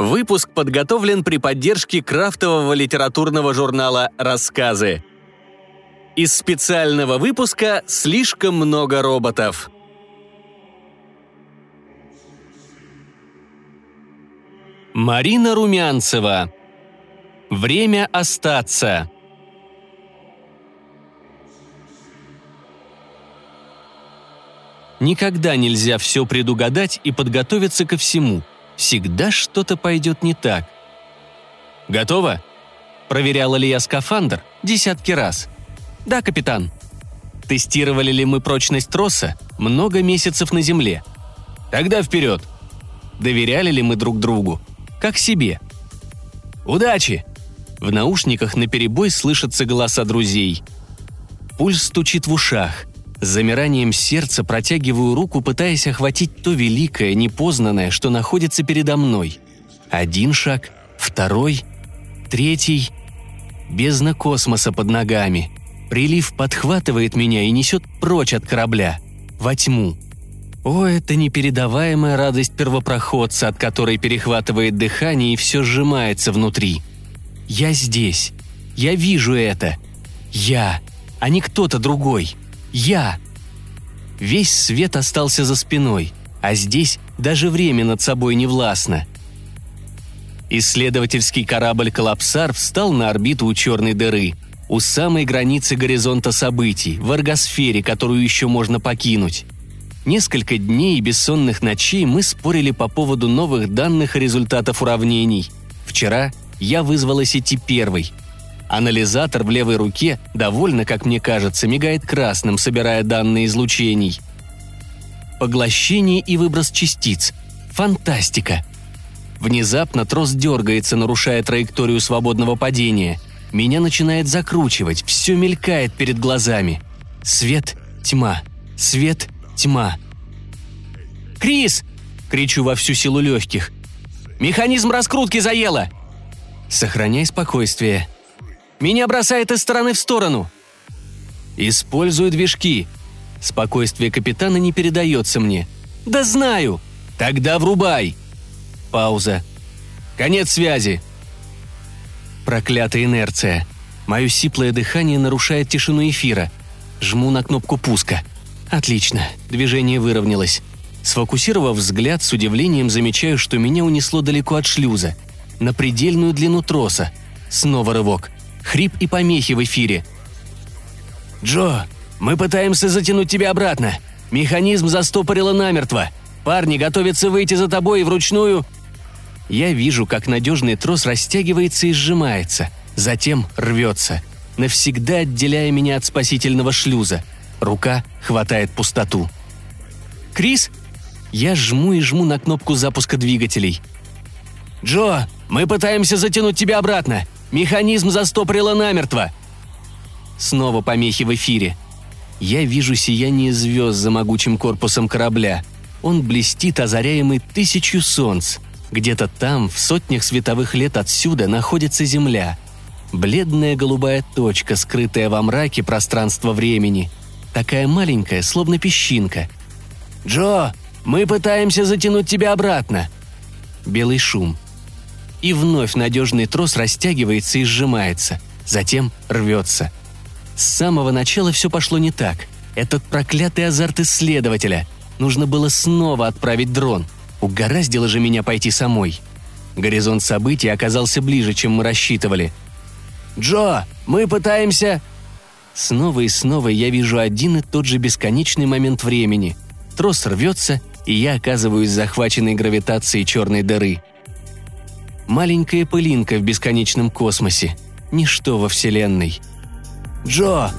Выпуск подготовлен при поддержке крафтового литературного журнала «Рассказы». Из специального выпуска «Слишком много роботов». Марина Румянцева. Время остаться. Никогда нельзя все предугадать и подготовиться ко всему. Всегда что-то пойдет не так. «Готово?» Проверяла ли я скафандр десятки раз. «Да, капитан». Тестировали ли мы прочность троса много месяцев на Земле? Тогда вперед. Доверяли ли мы друг другу? Как себе? Удачи! В наушниках наперебой слышатся голоса друзей. Пульс стучит в ушах. С замиранием сердца протягиваю руку, пытаясь охватить то великое, непознанное, что находится передо мной. Один шаг, второй, третий. Бездна космоса под ногами. Прилив подхватывает меня и несет прочь от корабля. Во тьму. О, это непередаваемая радость первопроходца, от которой перехватывает дыхание и все сжимается внутри. Я здесь. Я вижу это. Я, а не кто-то другой. Я. Весь свет остался за спиной, а здесь даже время над собой не властно. Исследовательский корабль «Коллапсар» встал на орбиту у черной дыры, у самой границы горизонта событий, в аргосфере, которую еще можно покинуть. Несколько дней и бессонных ночей мы спорили по поводу новых данных и результатов уравнений. Вчера я вызвалась идти первой – Анализатор в левой руке довольно, как мне кажется, мигает красным, собирая данные излучений. Поглощение и выброс частиц. Фантастика. Внезапно трос дергается, нарушая траекторию свободного падения. Меня начинает закручивать, все мелькает перед глазами. Свет, тьма. Свет, тьма. «Крис!» — кричу во всю силу легких. «Механизм раскрутки заело!» «Сохраняй спокойствие», меня бросает из стороны в сторону. Использую движки. Спокойствие капитана не передается мне. Да знаю. Тогда врубай. Пауза. Конец связи. Проклятая инерция. Мое сиплое дыхание нарушает тишину эфира. Жму на кнопку пуска. Отлично, движение выровнялось. Сфокусировав взгляд, с удивлением замечаю, что меня унесло далеко от шлюза. На предельную длину троса. Снова рывок хрип и помехи в эфире. «Джо, мы пытаемся затянуть тебя обратно. Механизм застопорило намертво. Парни готовятся выйти за тобой и вручную...» Я вижу, как надежный трос растягивается и сжимается, затем рвется, навсегда отделяя меня от спасительного шлюза. Рука хватает пустоту. «Крис?» Я жму и жму на кнопку запуска двигателей. «Джо, мы пытаемся затянуть тебя обратно. Механизм застопорило намертво!» Снова помехи в эфире. Я вижу сияние звезд за могучим корпусом корабля. Он блестит, озаряемый тысячу солнц. Где-то там, в сотнях световых лет отсюда, находится Земля. Бледная голубая точка, скрытая во мраке пространства времени. Такая маленькая, словно песчинка. «Джо, мы пытаемся затянуть тебя обратно!» Белый шум – и вновь надежный трос растягивается и сжимается, затем рвется. С самого начала все пошло не так. Этот проклятый азарт исследователя. Нужно было снова отправить дрон. Угораздило же меня пойти самой. Горизонт событий оказался ближе, чем мы рассчитывали. «Джо, мы пытаемся...» Снова и снова я вижу один и тот же бесконечный момент времени. Трос рвется, и я оказываюсь захваченной гравитацией черной дыры – маленькая пылинка в бесконечном космосе, ничто во Вселенной. «Джо,